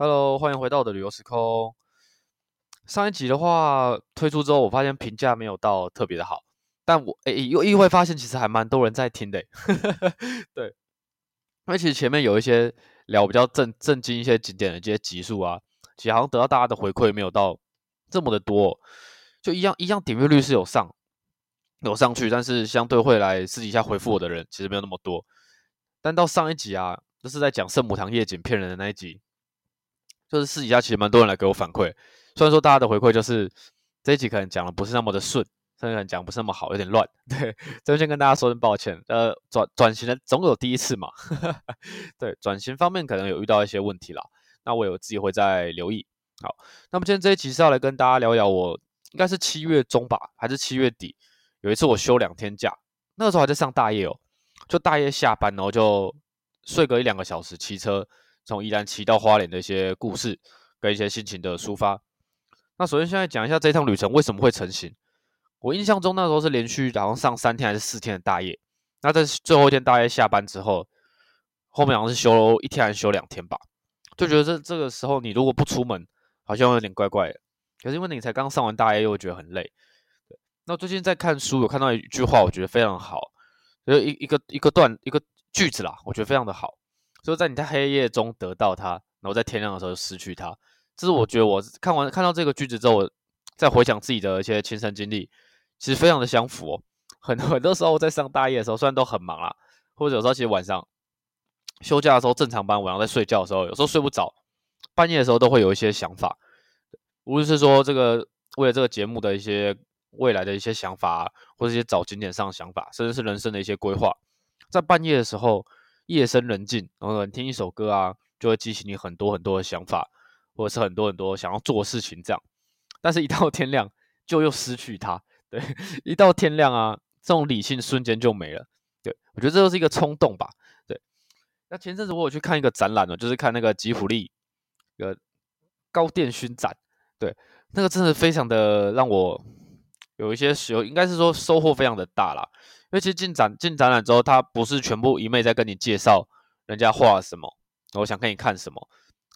Hello，欢迎回到我的旅游时空。上一集的话推出之后，我发现评价没有到特别的好，但我诶又意外发现其实还蛮多人在听的。对，因为其实前面有一些聊比较正正经一些景点的这些集数啊，其实好像得到大家的回馈没有到这么的多，就一样一样点阅率是有上有上去，但是相对会来私底下回复我的人其实没有那么多。但到上一集啊，就是在讲圣母堂夜景骗人的那一集。就是私底下其实蛮多人来给我反馈，虽然说大家的回馈就是这一集可能讲的不是那么的顺，甚至可能讲不是那么好，有点乱。对，这边先跟大家说声抱歉。呃，转转型的总有第一次嘛。对，转型方面可能有遇到一些问题啦，那我有自己会再留意。好，那么今天这一集是要来跟大家聊聊，我应该是七月中吧，还是七月底，有一次我休两天假，那个时候还在上大夜哦，就大夜下班然后就睡个一两个小时，骑车。从宜兰骑到花莲的一些故事跟一些心情的抒发。那首先现在讲一下这趟旅程为什么会成型。我印象中那时候是连续然后上三天还是四天的大夜。那在最后一天大夜下班之后，后面好像是休一天还是休两天吧，就觉得这这个时候你如果不出门，好像有点怪怪的。可是因为你才刚上完大夜，又觉得很累。那最近在看书，有看到一句话，我觉得非常好，就一一个一个段一个句子啦，我觉得非常的好。就在你在黑夜中得到它，然后在天亮的时候失去它。这是我觉得我看完看到这个句子之后，我再回想自己的一些亲身经历，其实非常的相符哦。很 很多时候在上大夜的时候，虽然都很忙啊，或者有时候其实晚上休假的时候正常班，晚上在睡觉的时候，有时候睡不着，半夜的时候都会有一些想法，无论是说这个为了这个节目的一些未来的一些想法，或者一些找景点上的想法，甚至是人生的一些规划，在半夜的时候。夜深人静，然后听一首歌啊，就会激起你很多很多的想法，或者是很多很多想要做的事情这样。但是，一到天亮就又失去它。对，一到天亮啊，这种理性瞬间就没了。对我觉得这就是一个冲动吧。对，那前阵子我有去看一个展览呢，就是看那个吉普力个高电勋展。对，那个真的非常的让我有一些有，应该是说收获非常的大啦。因为其实进展进展览之后，他不是全部一昧在跟你介绍人家画什么，我想给你看什么。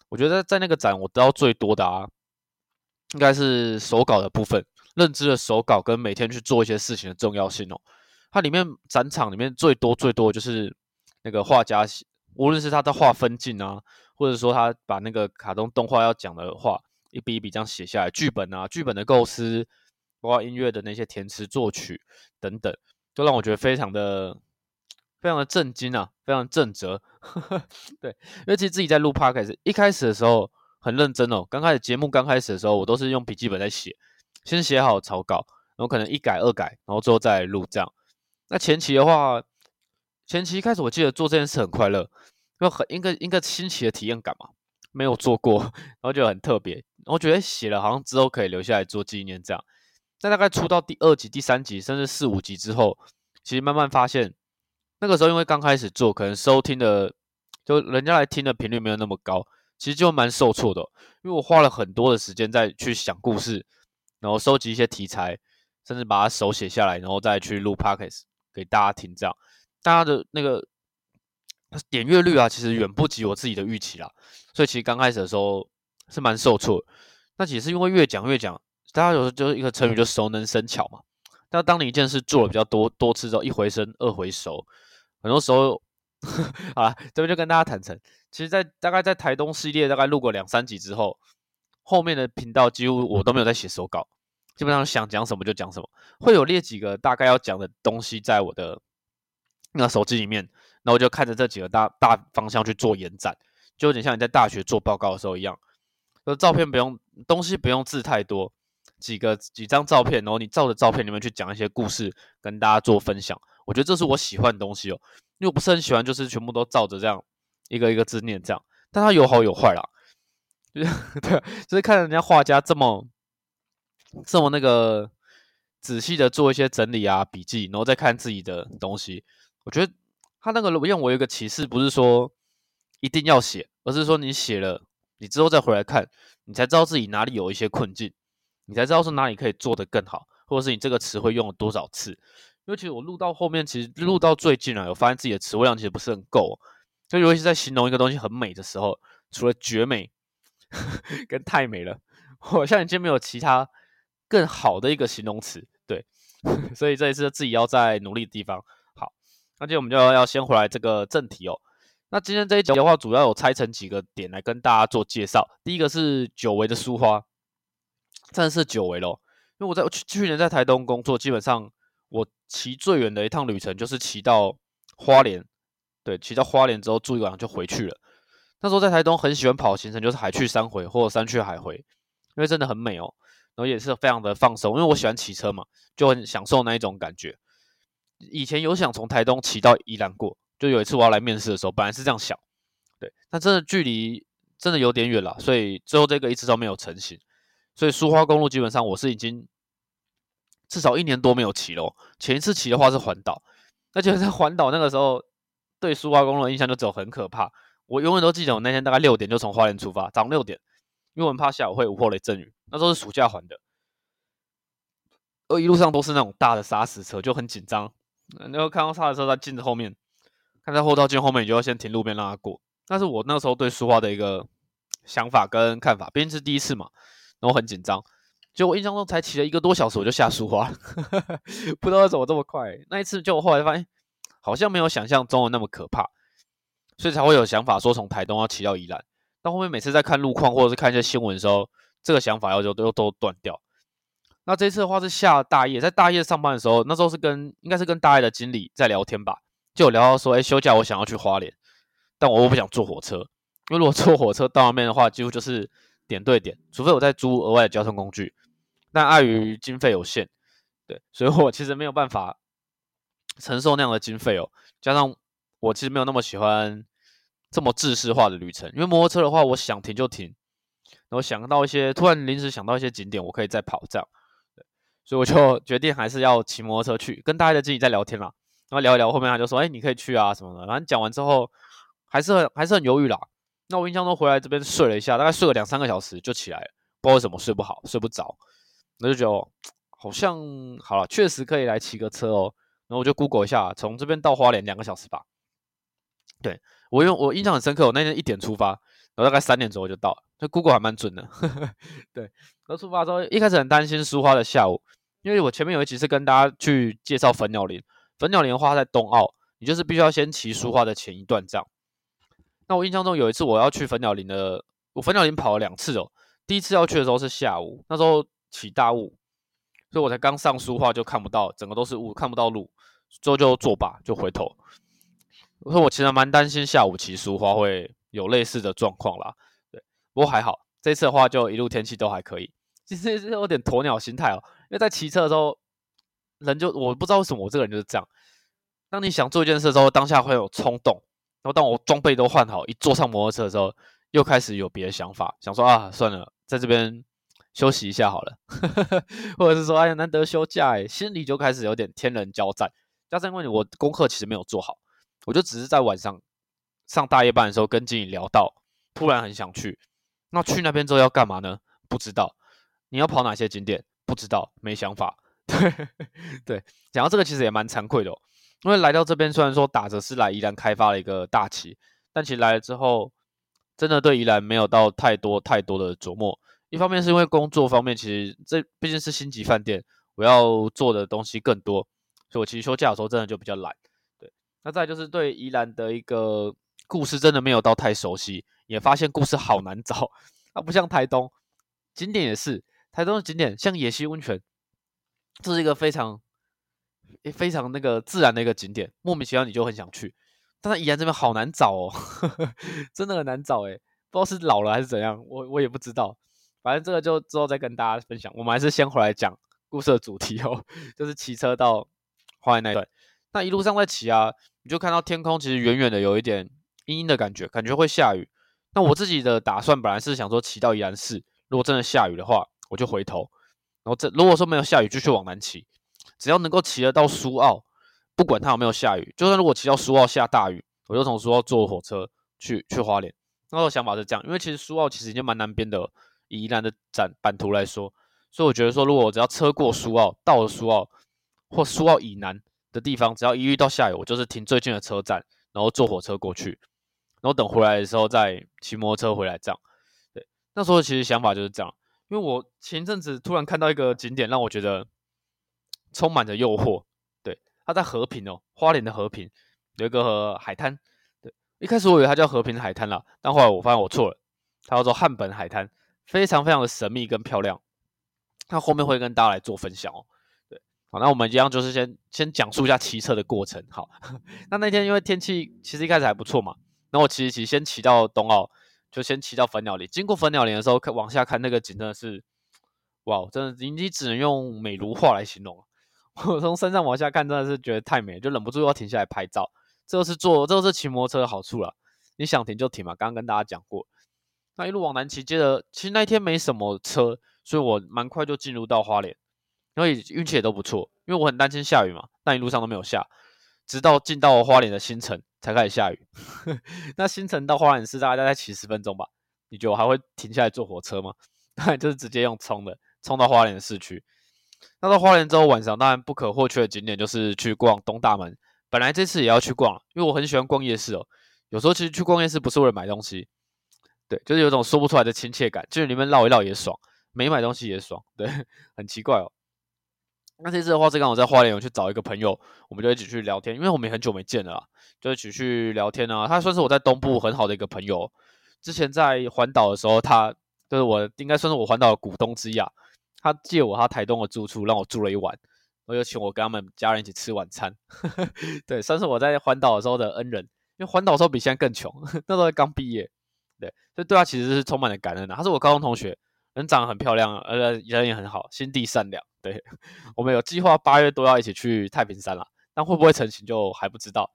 我觉得在那个展，我得到最多的啊，应该是手稿的部分，认知的手稿跟每天去做一些事情的重要性哦。它里面展场里面最多最多就是那个画家，无论是他的画分镜啊，或者说他把那个卡通动画要讲的话一笔一笔这样写下来，剧本啊，剧本的构思，包括音乐的那些填词作曲等等。就让我觉得非常的、非常的震惊啊，非常震折。对，因为其实自己在录 p o d 一开始的时候很认真哦。刚开始节目刚开始的时候，我都是用笔记本在写，先写好草稿，然后可能一改二改，然后最后再录这样。那前期的话，前期一开始我记得做这件事很快乐，因为很一个一个新奇的体验感嘛，没有做过，然后就很特别。我觉得写了好像之后可以留下来做纪念这样。在大概出到第二集、第三集，甚至四五集之后，其实慢慢发现，那个时候因为刚开始做，可能收听的就人家来听的频率没有那么高，其实就蛮受挫的。因为我花了很多的时间在去想故事，然后收集一些题材，甚至把它手写下来，然后再去录 podcast 给大家听。这样，大家的那个点阅率啊，其实远不及我自己的预期啦。所以其实刚开始的时候是蛮受挫。那其实因为越讲越讲。大家有时候就是一个成语，就熟能生巧嘛。但当你一件事做了比较多多次之后，一回生二回熟，很多时候 啊，这边就跟大家坦诚，其实，在大概在台东系列大概录过两三集之后，后面的频道几乎我都没有在写手稿，基本上想讲什么就讲什么，会有列几个大概要讲的东西在我的那个手机里面，然后我就看着这几个大大方向去做延展，就有点像你在大学做报告的时候一样，就照片不用，东西不用字太多。几个几张照片，然后你照着照片里面去讲一些故事，跟大家做分享。我觉得这是我喜欢的东西哦，因为我不是很喜欢，就是全部都照着这样一个一个字念这样。但它有好有坏啦，就是对，就是看人家画家这么这么那个仔细的做一些整理啊笔记，然后再看自己的东西。我觉得他那个让我有一个启示，不是说一定要写，而是说你写了，你之后再回来看，你才知道自己哪里有一些困境。你才知道是哪里可以做得更好，或者是你这个词汇用了多少次。因为其实我录到后面，其实录到最近啊，有发现自己的词汇量其实不是很够。就尤其在形容一个东西很美的时候，除了绝美，跟太美了。我现在已经没有其他更好的一个形容词，对，所以这一次自己要在努力的地方。好，那今天我们就要先回来这个正题哦。那今天这一集的话，主要有拆成几个点来跟大家做介绍。第一个是久违的书花，真的是久违咯，因为我在去去年在台东工作，基本上我骑最远的一趟旅程就是骑到花莲，对，骑到花莲之后住一晚上就回去了。那时候在台东很喜欢跑行程，就是海去山回或者山去海回，因为真的很美哦，然后也是非常的放松，因为我喜欢骑车嘛，就很享受那一种感觉。以前有想从台东骑到宜兰过。就有一次我要来面试的时候，本来是这样想，对，但真的距离真的有点远了，所以最后这个一直都没有成型。所以苏花公路基本上我是已经至少一年多没有骑了。前一次骑的话是环岛，而且在环岛那个时候对苏花公路的印象就只有很可怕。我永远都记得我那天大概六点就从花莲出发，早上六点，因为我们怕下午会午后雷阵雨。那时候是暑假环的，而一路上都是那种大的砂石车，就很紧张。然后看到砂石车在镜子后面。看在后照镜后面，你就要先停路边让它过。那是我那时候对苏花的一个想法跟看法，毕竟是第一次嘛，然后很紧张。就我印象中才骑了一个多小时，我就下书画，不知道为什么这么快。那一次就我后来发现，好像没有想象中的那么可怕，所以才会有想法说从台东要骑到宜兰。到后面每次在看路况或者是看一些新闻的时候，这个想法要就都都断掉。那这次的话是下大夜，在大夜上班的时候，那时候是跟应该是跟大夜的经理在聊天吧。就有聊到说，哎，休假我想要去花莲，但我又不想坐火车，因为如果坐火车到那边的话，几乎就是点对点，除非我在租额外的交通工具，但碍于经费有限，对，所以我其实没有办法承受那样的经费哦。加上我其实没有那么喜欢这么制式化的旅程，因为摩托车的话，我想停就停，然后想到一些突然临时想到一些景点，我可以再跑这样，对，所以我就 决定还是要骑摩托车去，跟大家的经理在聊天啦。然后聊一聊，后面他就说：“哎，你可以去啊，什么的。”反正讲完之后，还是很还是很犹豫啦。那我印象中回来这边睡了一下，大概睡了两三个小时就起来了，不知道为什么睡不好，睡不着。我就觉得好像好了，确实可以来骑个车哦。然后我就 Google 一下，从这边到花莲两个小时吧。对我用我印象很深刻，我那天一点出发，然后大概三点左右就到了。就 Google 还蛮准的。对，然后出发之后一开始很担心苏花的下午，因为我前面有一集是跟大家去介绍粉鸟林。粉鸟林花在冬奥，你就是必须要先骑苏花的前一段这样。那我印象中有一次我要去粉鸟林的，我粉鸟林跑了两次哦。第一次要去的时候是下午，那时候起大雾，所以我才刚上书画就看不到，整个都是雾，看不到路，之后就作罢，就回头。我说我其实蛮担心下午骑书画会有类似的状况啦。对，不过还好，这次的话就一路天气都还可以。其实是有点鸵鸟心态哦，因为在骑车的时候。人就我不知道为什么我这个人就是这样。当你想做一件事的时候，当下会有冲动。然后当我装备都换好，一坐上摩托车的时候，又开始有别的想法，想说啊，算了，在这边休息一下好了，或者是说哎呀难得休假哎，心里就开始有点天人交战。加上因为我功课其实没有做好，我就只是在晚上上大夜班的时候跟经理聊到，突然很想去。那去那边之后要干嘛呢？不知道。你要跑哪些景点？不知道，没想法。对对，讲到这个其实也蛮惭愧的，因为来到这边虽然说打着是来宜兰开发了一个大旗，但其实来了之后，真的对宜兰没有到太多太多的琢磨。一方面是因为工作方面，其实这毕竟是星级饭店，我要做的东西更多，所以我其实休假的时候真的就比较懒。对，那再就是对宜兰的一个故事真的没有到太熟悉，也发现故事好难找，它不像台东景点也是，台东的景点像野溪温泉。这是一个非常、非常那个自然的一个景点，莫名其妙你就很想去。但是宜兰这边好难找哦，真的很难找诶，不知道是老了还是怎样，我我也不知道。反正这个就之后再跟大家分享。我们还是先回来讲故事的主题哦，就是骑车到花莲那一段。那一路上在骑啊，你就看到天空其实远远的有一点阴阴的感觉，感觉会下雨。那我自己的打算本来是想说骑到宜兰市，如果真的下雨的话，我就回头。然后这如果说没有下雨，继续往南骑，只要能够骑得到苏澳，不管它有没有下雨，就算如果骑到苏澳下大雨，我就从苏澳坐火车去去花莲。那时候想法是这样，因为其实苏澳其实已经蛮南边的，以宜兰的展版图来说，所以我觉得说，如果我只要车过苏澳，到了苏澳或苏澳以南的地方，只要一遇到下雨，我就是停最近的车站，然后坐火车过去，然后等回来的时候再骑摩托车回来这样。对那时候其实想法就是这样，因为我前阵子突然看到一个景点，让我觉得充满着诱惑。对，它在和平哦，花莲的和平有一个海滩。对，一开始我以为它叫和平海滩啦，但后来我发现我错了，它叫做汉本海滩，非常非常的神秘跟漂亮。那后面会跟大家来做分享哦。对，好，那我们一样就是先先讲述一下骑车的过程。好，那那天因为天气其实一开始还不错嘛，那我骑骑先骑到东澳。就先骑到粉鸟林，经过粉鸟林的时候，看往下看那个景，真的是，哇，真的你，你只能用美如画来形容。我从山上往下看，真的是觉得太美，就忍不住要停下来拍照。这个是坐，这个是骑摩托车的好处了，你想停就停嘛。刚刚跟大家讲过，那一路往南骑，接着其实那一天没什么车，所以我蛮快就进入到花莲，因为运气也都不错，因为我很担心下雨嘛，但一路上都没有下，直到进到花莲的新城。才开始下雨，那新城到花莲市大概大概骑十分钟吧。你觉得我还会停下来坐火车吗？当 然就是直接用冲的，冲到花莲市区。那到花莲之后，晚上当然不可或缺的景点就是去逛东大门。本来这次也要去逛，因为我很喜欢逛夜市哦。有时候其实去逛夜市不是为了买东西，对，就是有种说不出来的亲切感，就是里面绕一绕也爽，没买东西也爽，对，很奇怪哦。那这次的话，是刚好在花莲，我去找一个朋友，我们就一起去聊天，因为我们很久没见了。就一起去聊天啊，他算是我在东部很好的一个朋友。之前在环岛的时候，他就是我应该算是我环岛的股东之一啊。他借我他台东的住处，让我住了一晚，然后又请我跟他们家人一起吃晚餐。对，算是我在环岛的时候的恩人。因为环岛的时候比现在更穷，那时候刚毕业。对，所以对他其实是充满了感恩的。他是我高中同学，人长得很漂亮，而且人也很好，心地善良。对 我们有计划八月都要一起去太平山了，但会不会成行就还不知道。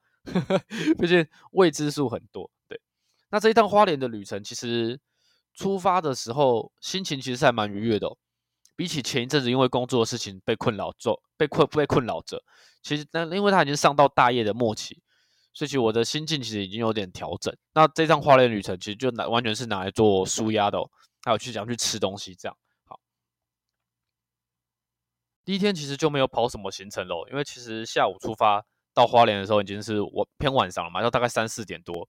毕竟未知数很多，对。那这一趟花莲的旅程，其实出发的时候心情其实还蛮愉悦的。比起前一阵子因为工作的事情被困扰着，被困被困扰着，其实那因为他已经上到大业的末期，所以其实我的心境其实已经有点调整。那这趟花莲旅程其实就拿完全是拿来做舒压的，还有去想去吃东西这样。好，第一天其实就没有跑什么行程喽，因为其实下午出发。到花莲的时候已经是我偏晚上了嘛，就大概三四点多，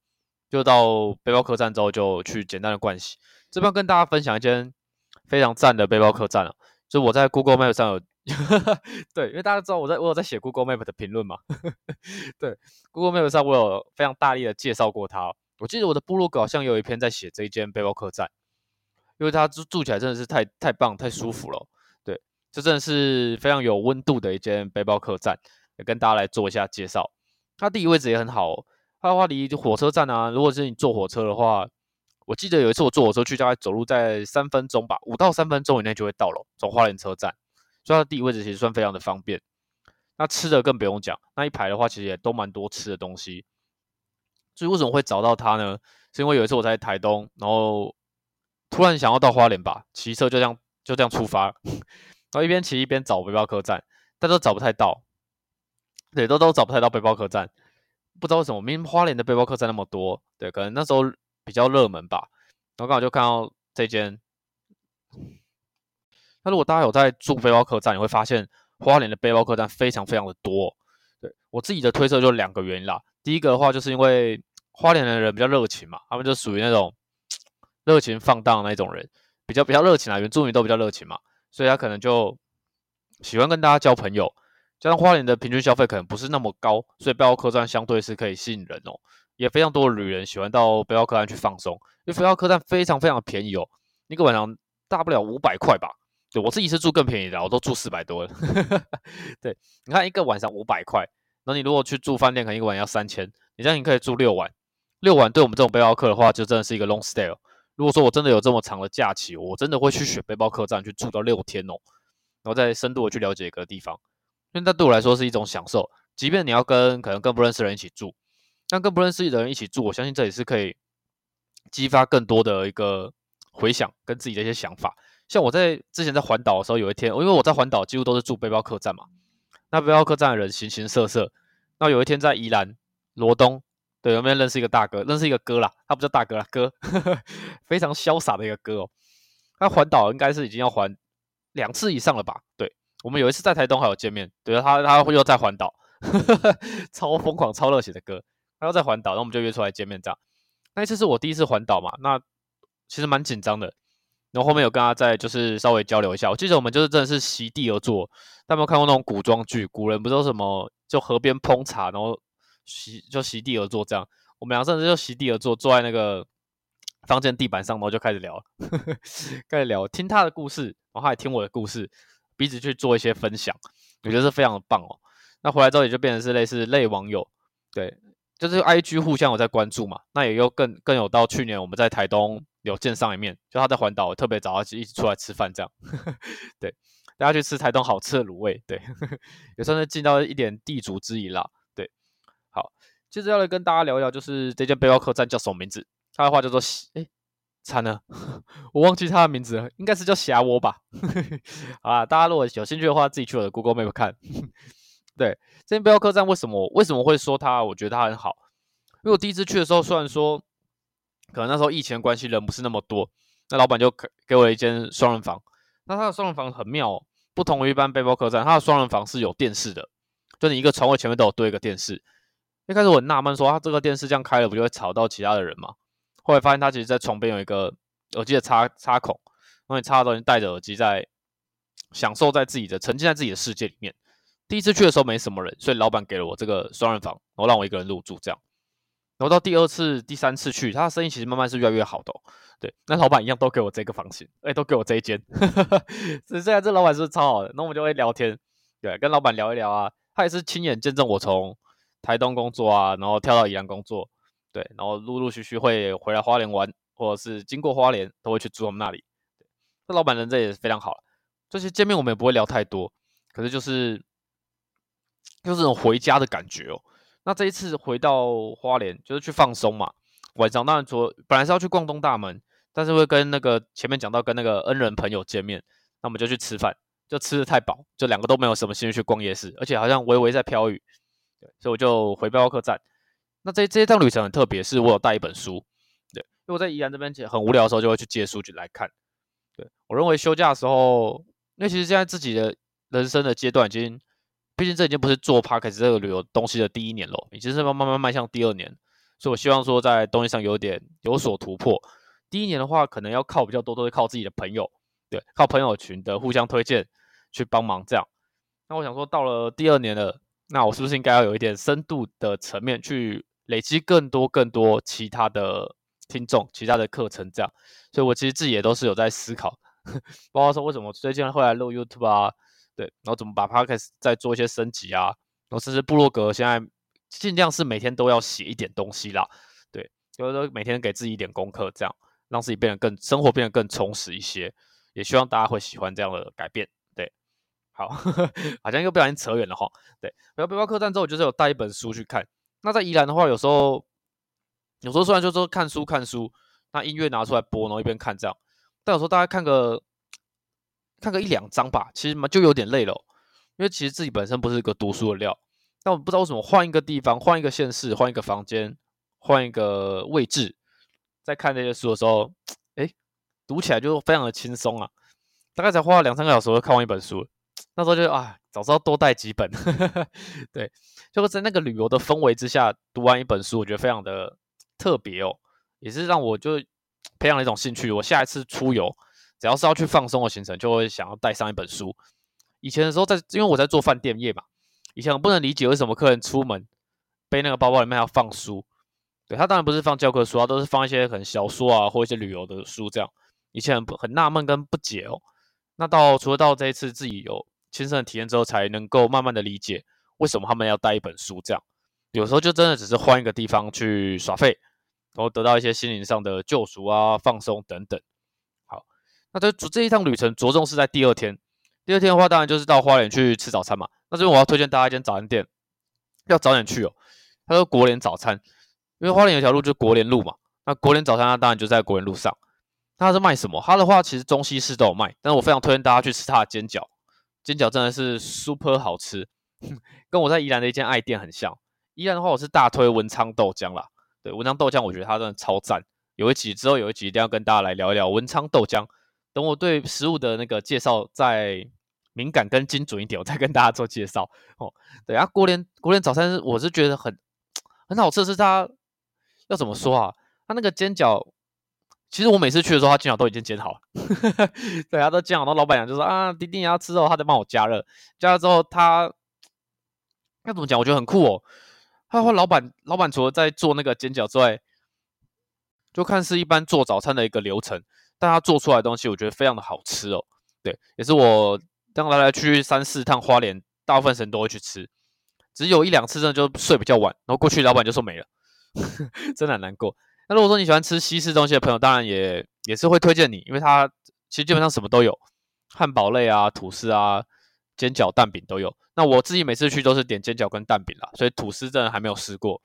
就到背包客栈之后就去简单的盥洗。这边跟大家分享一间非常赞的背包客栈了，就我在 Google Map 上有，对，因为大家知道我在我有在写 Google Map 的评论嘛，对，Google Map 上我有非常大力的介绍过它。我记得我的部落格好像有一篇在写这一间背包客栈，因为它住住起来真的是太太棒太舒服了，对，这真的是非常有温度的一间背包客栈。也跟大家来做一下介绍，它地理位置也很好，它的话离火车站啊，如果是你坐火车的话，我记得有一次我坐火车去，大概走路在三分钟吧，五到三分钟以内就会到了，从花莲车站，所以它的地理位置其实算非常的方便。那吃的更不用讲，那一排的话其实也都蛮多吃的东西。所以为什么会找到它呢？是因为有一次我在台东，然后突然想要到花莲吧，骑车就这样就这样出发，然后一边骑一边找背包客栈，但都找不太到。对，都都找不太到背包客栈，不知道为什么，明明花莲的背包客栈那么多，对，可能那时候比较热门吧。然后刚好就看到这间。那如果大家有在住背包客栈，你会发现花莲的背包客栈非常非常的多。对我自己的推测就两个原因啦。第一个的话，就是因为花莲的人比较热情嘛，他们就属于那种热情放荡那种人，比较比较热情啊，原住民都比较热情嘛，所以他可能就喜欢跟大家交朋友。加上花莲的平均消费可能不是那么高，所以背包客栈相对是可以吸引人哦，也非常多的旅人喜欢到背包客栈去放松，因为背包客栈非常非常便宜哦，一个晚上大不了五百块吧。对我自己是住更便宜的，我都住四百多了。对，你看一个晚上五百块，那你如果去住饭店，可能一个晚上要三千，你这样你可以住六晚，六晚对我们这种背包客的话，就真的是一个 long stay。如果说我真的有这么长的假期，我真的会去选背包客栈去住到六天哦，然后再深度的去了解一个地方。因为那对我来说是一种享受，即便你要跟可能更不认识的人一起住，但跟不认识的人一起住，我相信这也是可以激发更多的一个回想跟自己的一些想法。像我在之前在环岛的时候，有一天，因为我在环岛几乎都是住背包客栈嘛，那背包客栈的人形形色色。那有一天在宜兰罗东，对，有没有认识一个大哥？认识一个哥啦，他不叫大哥啦，哥，非常潇洒的一个哥哦。他环岛应该是已经要环两次以上了吧？对。我们有一次在台东还有见面，对他他又在环岛，超疯狂、超热血的歌，他又在环岛，然后我们就约出来见面这样。那一次是我第一次环岛嘛，那其实蛮紧张的，然后后面有跟他再就是稍微交流一下。我记得我们就是真的是席地而坐，大家有没有看过那种古装剧？古人不都什么就河边烹茶，然后席就席地而坐这样。我们俩甚至就席地而坐，坐在那个房间地板上，然后就开始聊，开始聊，听他的故事，然后他也听我的故事，彼此去做一些分享，我觉得是非常的棒哦。那回来之后也就变成是类似类网友，对，就是 I G 互相有在关注嘛。那也又更更有到去年我们在台东有见上一面，就他在环岛特别找他一起出来吃饭这样，对，大家去吃台东好吃的卤味，对，也算是尽到一点地主之谊啦。对，好，接着要来跟大家聊一聊，就是这间背包客栈叫什么名字？他的话叫做哎，惨了，我忘记他的名字了，应该是叫霞窝吧。啊，大家如果有兴趣的话，自己去我的 Google Map 看。对，这间背包客栈为什么为什么会说它？我觉得它很好，因为我第一次去的时候，虽然说可能那时候疫情关系人不是那么多，那老板就给给我一间双人房。那他的双人房很妙，哦不同于一般背包客栈，他的双人房是有电视的，就你一个床位前面都有多一个电视。一开始我很纳闷，说他这个电视这样开了，不就会吵到其他的人吗？后来发现他其实在床边有一个耳机的插插孔，然后你插的时候，你戴着耳机在享受在自己的沉浸在自己的世界里面。第一次去的时候没什么人，所以老板给了我这个双人房，然后让我一个人入住这样。然后到第二次、第三次去，他的生意其实慢慢是越来越好的。对，那老板一样都给我这个房型，哎，都给我这一间。这现在这老板是超好的？那我们就会聊天，对，跟老板聊一聊啊。他也是亲眼见证我从台东工作啊，然后跳到宜兰工作，对，然后陆陆续续会回来花莲玩，或者是经过花莲都会去住我们那里。这老板人这也是非常好，这些见面我们也不会聊太多，可是就是。就是那种回家的感觉哦。那这一次回到花莲，就是去放松嘛。晚上当然说本来是要去逛东大门，但是会跟那个前面讲到跟那个恩人朋友见面，那我们就去吃饭，就吃的太饱，就两个都没有什么兴趣去逛夜市，而且好像微微在飘雨，对，所以我就回背包客栈。那这这一趟旅程很特别，是我有带一本书，对，因为我在宜兰这边很无聊的时候，就会去借书去来看。对我认为休假的时候，因为其实现在自己的人生的阶段已经。毕竟这已经不是做 p a r k 这个旅游东西的第一年了，已经是慢慢慢迈向第二年，所以我希望说在东西上有点有所突破。第一年的话，可能要靠比较多，都是靠自己的朋友，对，靠朋友群的互相推荐去帮忙这样。那我想说，到了第二年了，那我是不是应该要有一点深度的层面去累积更多更多其他的听众、其他的课程这样？所以我其实自己也都是有在思考，包括说为什么最近会来录 YouTube 啊。对，然后怎么把 podcast 再做一些升级啊？然后甚至部落格现在尽量是每天都要写一点东西啦。对，就是说每天给自己一点功课，这样让自己变得更生活变得更充实一些。也希望大家会喜欢这样的改变。对，好，好像又不小心扯远了哈。对，然后背包客栈之后，我就是有带一本书去看。那在宜兰的话，有时候有时候虽然就说看书看书，那音乐拿出来播，然后一边看这样，但有时候大家看个。看个一两章吧，其实嘛就有点累了，因为其实自己本身不是一个读书的料。但我不知道为什么换一个地方、换一个县市、换一个房间、换一个位置，在看这些书的时候，哎，读起来就非常的轻松啊。大概才花了两三个小时就看完一本书，那时候就啊，早知道多带几本。对，就是在那个旅游的氛围之下读完一本书，我觉得非常的特别哦，也是让我就培养了一种兴趣。我下一次出游。只要是要去放松的行程，就会想要带上一本书。以前的时候，在因为我在做饭店业嘛，以前我不能理解为什么客人出门背那个包包里面要放书。对他当然不是放教科书啊，都是放一些可能小说啊，或一些旅游的书这样。以前很很纳闷跟不解哦。那到除了到这一次自己有亲身的体验之后，才能够慢慢的理解为什么他们要带一本书这样。有时候就真的只是换一个地方去耍废，然后得到一些心灵上的救赎啊、放松等等。那这这一趟旅程着重是在第二天。第二天的话，当然就是到花莲去吃早餐嘛。那这边我要推荐大家一间早餐店，要早点去哦。他说国联早餐，因为花莲有条路就是国联路嘛。那国联早餐，它当然就在国联路上。它是卖什么？它的话其实中西式都有卖，但是我非常推荐大家去吃它的煎饺。煎饺真的是 super 好吃，跟我在宜兰的一间爱店很像。宜兰的话，我是大推文昌豆浆啦。对，文昌豆浆我觉得它真的超赞。有一集之后有一集一定要跟大家来聊一聊文昌豆浆。等我对食物的那个介绍再敏感跟精准一点，我再跟大家做介绍哦。对啊，国联国联早餐我是觉得很很好吃，是它要怎么说啊？它那个煎饺其实我每次去的时候，他煎饺都已经煎好了，对，他都煎好，然后老板娘就说啊，弟弟你要吃哦，他在帮我加热，加热之后他要怎么讲？我觉得很酷哦。他说老板老板除了在做那个煎饺之外，就看似一般做早餐的一个流程，但他做出来的东西，我觉得非常的好吃哦。对，也是我当来来去三四趟花莲，大部分时间都会去吃，只有一两次真的就睡比较晚，然后过去老板就说没了，真的很难过。那如果说你喜欢吃西式东西的朋友，当然也也是会推荐你，因为它其实基本上什么都有，汉堡类啊、吐司啊、煎饺、蛋饼都有。那我自己每次去都是点煎饺跟蛋饼啦，所以吐司真的还没有试过。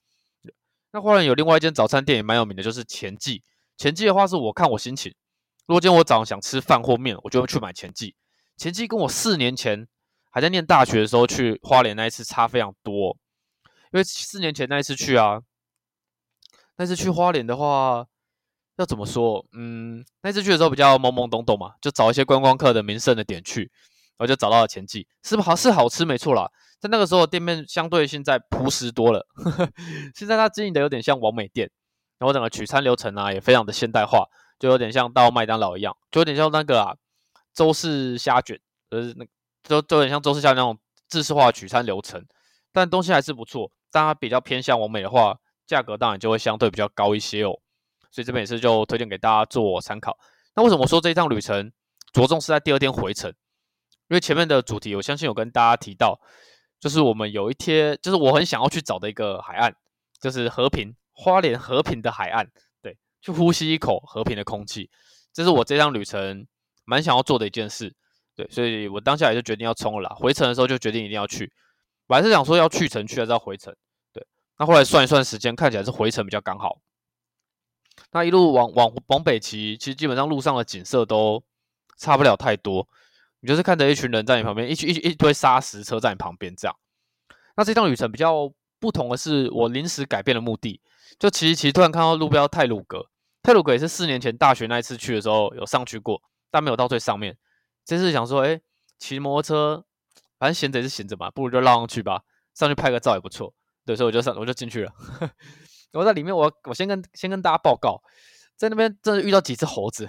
那花莲有另外一间早餐店也蛮有名的，就是前记。前记的话是我看我心情，如果今天我早上想吃饭或面，我就会去买前记。前记跟我四年前还在念大学的时候去花莲那一次差非常多，因为四年前那一次去啊。那次去花莲的话，要怎么说？嗯，那次去的时候比较懵懵懂懂嘛，就找一些观光客的名胜的点去，然后就找到了前记，是不好是好吃没错啦。在那个时候店面相对现在朴实多了，呵 呵现在它经营的有点像王美店，然后整个取餐流程啊也非常的现代化，就有点像到麦当劳一样，就有点像那个啊周氏虾卷，就是那就就有点像周氏虾那种制式化取餐流程，但东西还是不错。但它比较偏向完美的话。价格当然就会相对比较高一些哦，所以这边也是就推荐给大家做参考。那为什么说这一趟旅程着重是在第二天回程？因为前面的主题我相信有跟大家提到，就是我们有一天，就是我很想要去找的一个海岸，就是和平花莲和平的海岸，去呼吸一口和平的空气，这是我这趟旅程蛮想要做的一件事，对，所以我当下也就决定要冲了啦。回程的时候就决定一定要去，本来是想说要去程去还是要回程。那后来算一算时间，看起来是回程比较刚好。那一路往往往北骑，其实基本上路上的景色都差不了太多。你就是看着一群人在你旁边，一群一一堆砂石车在你旁边这样。那这趟旅程比较不同的是，我临时改变了目的，就骑一骑，突然看到路标泰鲁阁。泰鲁鬼是四年前大学那一次去的时候有上去过，但没有到最上面。这次想说，哎，骑摩托车，反正闲着也是闲着嘛，不如就绕上去吧，上去拍个照也不错。对，所以我就上，我就进去了。我在里面，我我先跟先跟大家报告，在那边真的遇到几只猴子。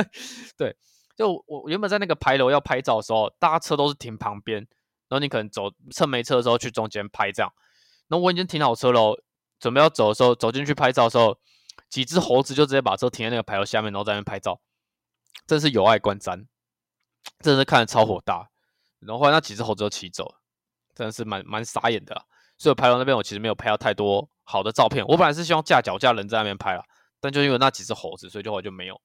对，就我原本在那个牌楼要拍照的时候，大家车都是停旁边，然后你可能走趁没车的时候去中间拍这样。那我已经停好车了，准备要走的时候，走进去拍照的时候，几只猴子就直接把车停在那个牌楼下面，然后在那边拍照，真是有碍观瞻，真的是看着超火大。然后后来那几只猴子都骑走了，真的是蛮蛮傻眼的。所以拍楼那边我其实没有拍到太多好的照片。我本来是希望架脚架人在那边拍了，但就因为那几只猴子，所以就后就没有。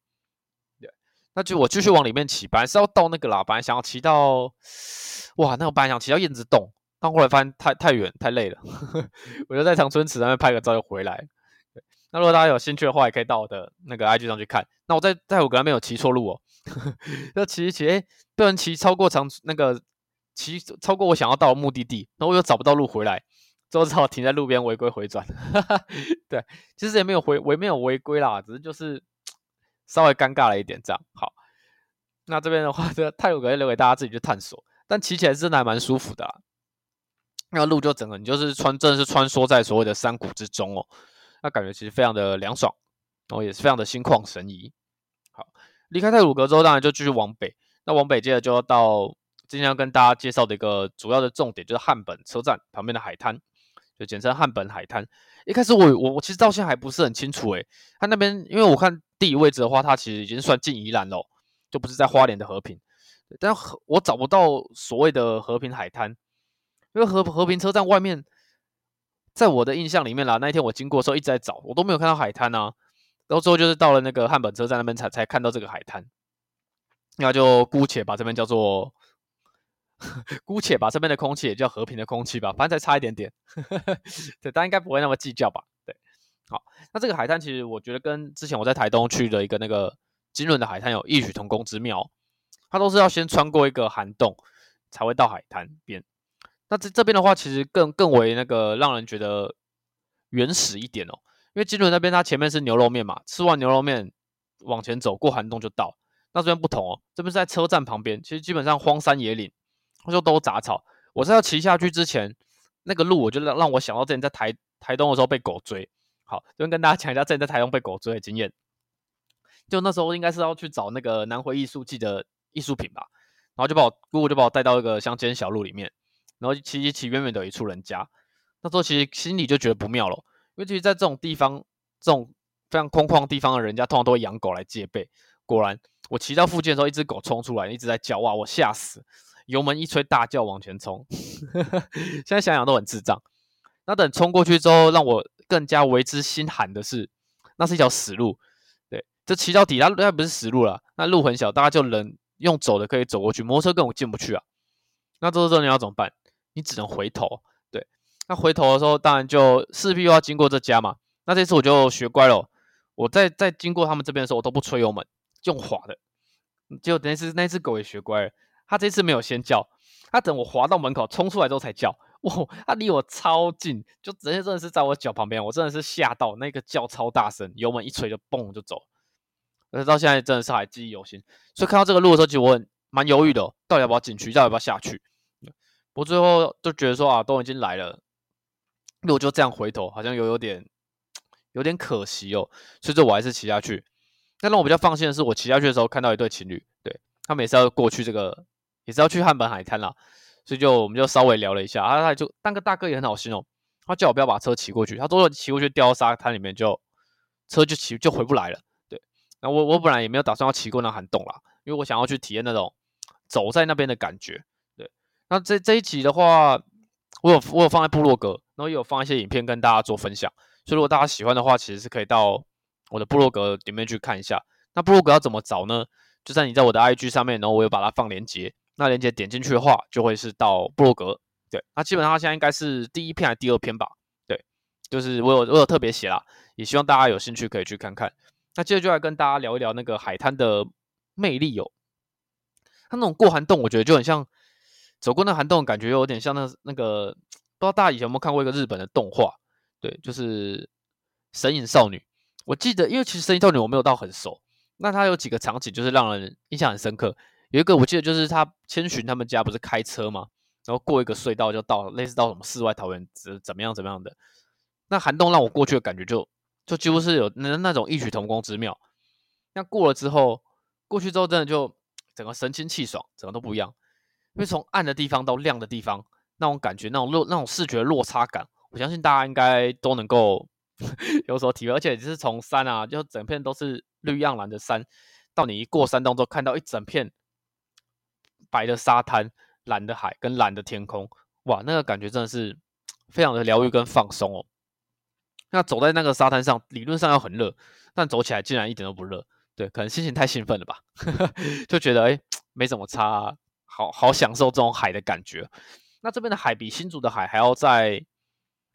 对，那就我继续往里面骑，本来是要到那个啦，本来想要骑到，哇，那个本来想骑到燕子洞，但后来发现太太远太累了，我就在长春池那边拍个照就回来。那如果大家有兴趣的话，也可以到我的那个 IG 上去看。那我在在我那边有骑错路哦，要骑一骑，哎，不能骑超过长那个骑超过我想要到的目的地，然后我又找不到路回来。之后只好停在路边违规回转，对，其实也没有违违没有违规啦，只是就是 稍微尴尬了一点这样。好，那这边的话，这个泰鲁阁留给大家自己去探索，但骑起来真的还蛮舒服的。那路就整个你就是穿，真的是穿梭在所谓的山谷之中哦，那感觉其实非常的凉爽，然后也是非常的心旷神怡。好，离开泰鲁阁之后，当然就继续往北，那往北接着就要到今天要跟大家介绍的一个主要的重点，就是汉本车站旁边的海滩。就简称汉本海滩。一开始我我我其实到现在还不是很清楚诶，它那边因为我看地理位置的话，它其实已经算近宜兰喽，就不是在花莲的和平。但和我找不到所谓的和平海滩，因为和和平车站外面，在我的印象里面啦，那一天我经过的时候一直在找，我都没有看到海滩啊。然后之后就是到了那个汉本车站那边才才看到这个海滩，那就姑且把这边叫做。姑且把这边的空气也叫和平的空气吧，反正再差一点点，对，但应该不会那么计较吧？对，好，那这个海滩其实我觉得跟之前我在台东去的一个那个金轮的海滩有异曲同工之妙，它都是要先穿过一个涵洞才会到海滩边。那这这边的话，其实更更为那个让人觉得原始一点哦，因为金轮那边它前面是牛肉面嘛，吃完牛肉面往前走过涵洞就到。那这边不同哦，这边是在车站旁边，其实基本上荒山野岭。就都杂草。我是要骑下去之前，那个路我就让让我想到之前在台台东的时候被狗追。好，这边跟大家讲一下之前在台东被狗追的经验。就那时候应该是要去找那个南回艺术季的艺术品吧，然后就把我姑姑就把我带到一个乡间小路里面，然后骑骑骑，远远的一处人家。那时候其实心里就觉得不妙了，因为其实在这种地方，这种非常空旷地方的人家，通常都会养狗来戒备。果然，我骑到附近的时候，一只狗冲出来，一直在叫，哇！我吓死，油门一吹，大叫往前冲。现在想想都很智障。那等冲过去之后，让我更加为之心寒的是，那是一条死路。对，这骑到底，它那不是死路了，那路很小，大家就人用走的可以走过去，摩托车根本进不去啊。那这时候你要怎么办？你只能回头。对，那回头的时候，当然就势必又要经过这家嘛。那这次我就学乖了，我在在经过他们这边的时候，我都不吹油门。用滑的，就那次那只狗也学乖了，它这次没有先叫，它等我滑到门口冲出来之后才叫。哇，它离我超近，就直接真的是在我脚旁边，我真的是吓到，那个叫超大声，油门一吹就嘣就走。而到现在真的是还记忆犹新，所以看到这个路的时候，其实我很蛮犹豫的，到底要不要进去，到底要不要下去。我最后就觉得说啊，都已经来了，路就这样回头，好像有有点有点可惜哦，所以这我还是骑下去。那让我比较放心的是，我骑下去的时候看到一对情侣，对他们也是要过去这个，也是要去汉本海滩啦，所以就我们就稍微聊了一下，啊，他就那个大哥也很好心哦，他叫我不要把车骑过去，他都说骑过去掉沙滩里面就车就骑就回不来了，对，那我我本来也没有打算要骑过那涵洞啦，因为我想要去体验那种走在那边的感觉，那这这一集的话，我有我有放在部落格，然后也有放一些影片跟大家做分享，所以如果大家喜欢的话，其实是可以到。我的部落格里面去看一下，那部落格要怎么找呢？就在你在我的 IG 上面，然后我有把它放链接，那链接点进去的话，就会是到部落格。对，那基本上现在应该是第一篇还是第二篇吧？对，就是我有我有特别写啦，也希望大家有兴趣可以去看看。那接着就来跟大家聊一聊那个海滩的魅力哦。它那种过涵洞，我觉得就很像走过那涵洞，感觉有点像那那个，不知道大家以前有没有看过一个日本的动画？对，就是《神隐少女》。我记得，因为其实《神隐少女》我没有到很熟，那它有几个场景就是让人印象很深刻。有一个我记得就是他千寻他们家不是开车嘛，然后过一个隧道就到类似到什么世外桃源怎怎么样怎么样的。那涵洞让我过去的感觉就就几乎是有那那种异曲同工之妙。那过了之后，过去之后真的就整个神清气爽，整个都不一样。因为从暗的地方到亮的地方，那种感觉那种落那种视觉落差感，我相信大家应该都能够。有所体会，而且就是从山啊，就整片都是绿盎然的山，到你一过山洞之后，看到一整片白的沙滩、蓝的海跟蓝的天空，哇，那个感觉真的是非常的疗愈跟放松哦。那走在那个沙滩上，理论上要很热，但走起来竟然一点都不热，对，可能心情太兴奋了吧，就觉得哎，没怎么差，好好享受这种海的感觉。那这边的海比新竹的海还要在。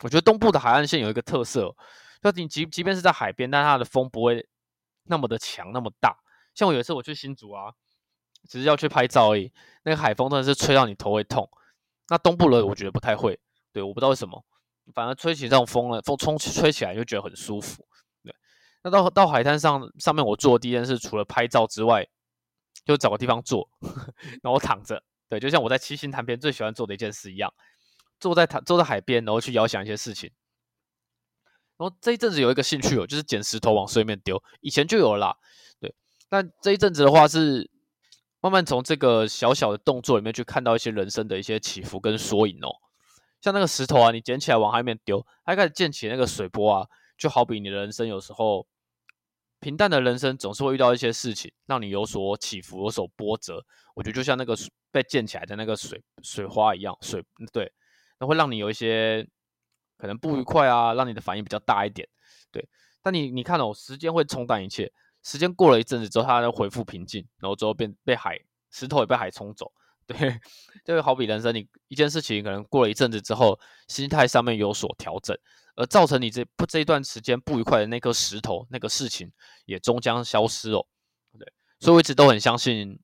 我觉得东部的海岸线有一个特色，就你即即便是在海边，但它的风不会那么的强，那么大。像我有一次我去新竹啊，只是要去拍照而已，那个海风真的是吹到你头会痛。那东部的我觉得不太会，对，我不知道为什么，反而吹起这种风了，风冲吹起来就觉得很舒服。对，那到到海滩上上面，我做的第一件事除了拍照之外，就找个地方坐，然后躺着，对，就像我在七星潭边最喜欢做的一件事一样。坐在台坐在海边，然后去遥想一些事情。然后这一阵子有一个兴趣哦，就是捡石头往水面丢。以前就有了，啦，对。但这一阵子的话，是慢慢从这个小小的动作里面去看到一些人生的一些起伏跟缩影哦。像那个石头啊，你捡起来往海面丢，它开始溅起那个水波啊，就好比你的人生有时候平淡的人生总是会遇到一些事情，让你有所起伏，有所波折。我觉得就像那个被溅起来的那个水水花一样，水对。那会让你有一些可能不愉快啊，让你的反应比较大一点，对。但你你看哦，时间会冲淡一切，时间过了一阵子之后，它就恢复平静，然后之后变被海石头也被海冲走，对。就好比人生，你一件事情可能过了一阵子之后，心态上面有所调整，而造成你这不这一段时间不愉快的那颗石头，那个事情也终将消失哦，对。所以我一直都很相信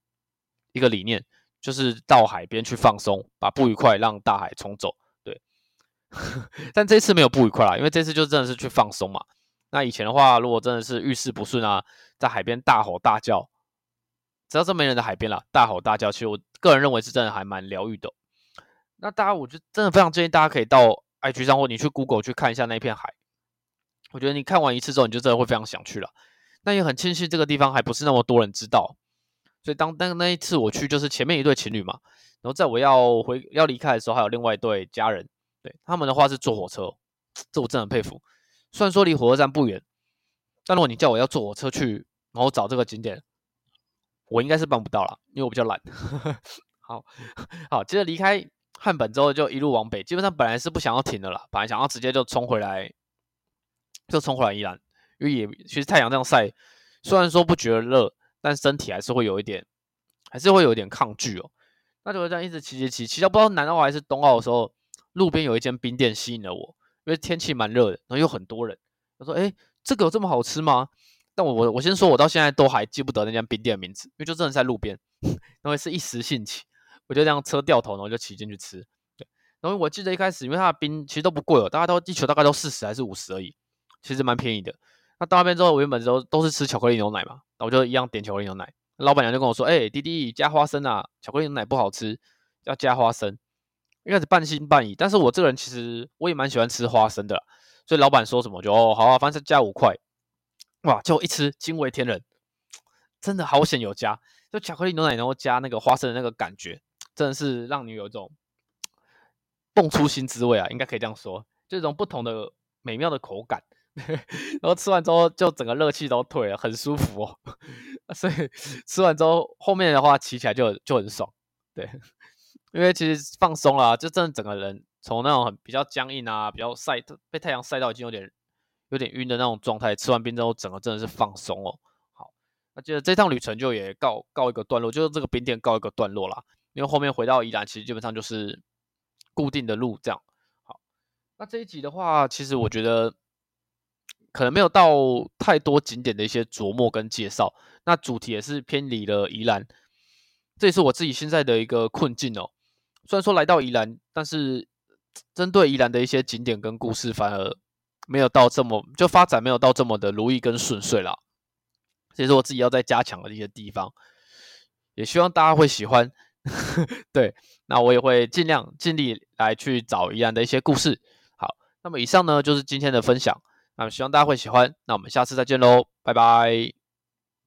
一个理念，就是到海边去放松，把不愉快让大海冲走。对 但这次没有不愉快啦，因为这次就真的是去放松嘛。那以前的话，如果真的是遇事不顺啊，在海边大吼大叫，只要是没人的海边啦，大吼大叫，其实我个人认为是真的还蛮疗愈的。那大家，我就真的非常建议大家可以到 IG 上或你去 Google 去看一下那片海。我觉得你看完一次之后，你就真的会非常想去了。那也很庆幸这个地方还不是那么多人知道。所以当当那一次我去，就是前面一对情侣嘛，然后在我要回要离开的时候，还有另外一对家人，对他们的话是坐火车，这我真的很佩服。虽然说离火车站不远，但如果你叫我要坐火车去，然后找这个景点，我应该是办不到了，因为我比较懒。好好，接着离开汉本之后，就一路往北，基本上本来是不想要停的啦，本来想要直接就冲回来，就冲回来宜兰，因为也其实太阳这样晒，虽然说不觉得热。但身体还是会有一点，还是会有一点抗拒哦。那就会这样一直骑骑骑，骑到不知道南澳还是东澳的时候，路边有一间冰店吸引了我，因为天气蛮热的，然后有很多人。他说：“哎，这个有这么好吃吗？”但我我我先说，我到现在都还记不得那间冰店的名字，因为就真的在路边，然后是一时兴起，我就这样车掉头，然后就骑进去吃。对，然后我记得一开始，因为它的冰其实都不贵哦，大概都地球大概都四十还是五十而已，其实蛮便宜的。那到那边之后，我原本都都是吃巧克力牛奶嘛。我就一样点巧克力牛奶，老板娘就跟我说：“哎，弟弟加花生啊，巧克力牛奶不好吃，要加花生。”一开始半信半疑，但是我这个人其实我也蛮喜欢吃花生的啦，所以老板说什么就哦好啊，反正加五块，哇，就一吃惊为天人，真的好险有加，就巧克力牛奶然后加那个花生的那个感觉，真的是让你有一种蹦出新滋味啊，应该可以这样说，这种不同的美妙的口感。然后吃完之后，就整个热气都退了，很舒服哦。所以吃完之后，后面的话骑起来就就很爽。对，因为其实放松了，就真的整个人从那种很比较僵硬啊，比较晒被太阳晒到已经有点有点晕的那种状态，吃完冰之后，整个真的是放松哦。好，那接着这趟旅程就也告告一个段落，就是这个冰店告一个段落啦。因为后面回到宜兰，其实基本上就是固定的路这样。好，那这一集的话，其实我觉得。可能没有到太多景点的一些琢磨跟介绍，那主题也是偏离了宜兰，这也是我自己现在的一个困境哦。虽然说来到宜兰，但是针对宜兰的一些景点跟故事，反而没有到这么就发展没有到这么的如意跟顺遂啦。这是我自己要再加强的一些地方，也希望大家会喜欢。对，那我也会尽量尽力来去找宜兰的一些故事。好，那么以上呢就是今天的分享。那么希望大家会喜欢，那我们下次再见喽，拜拜。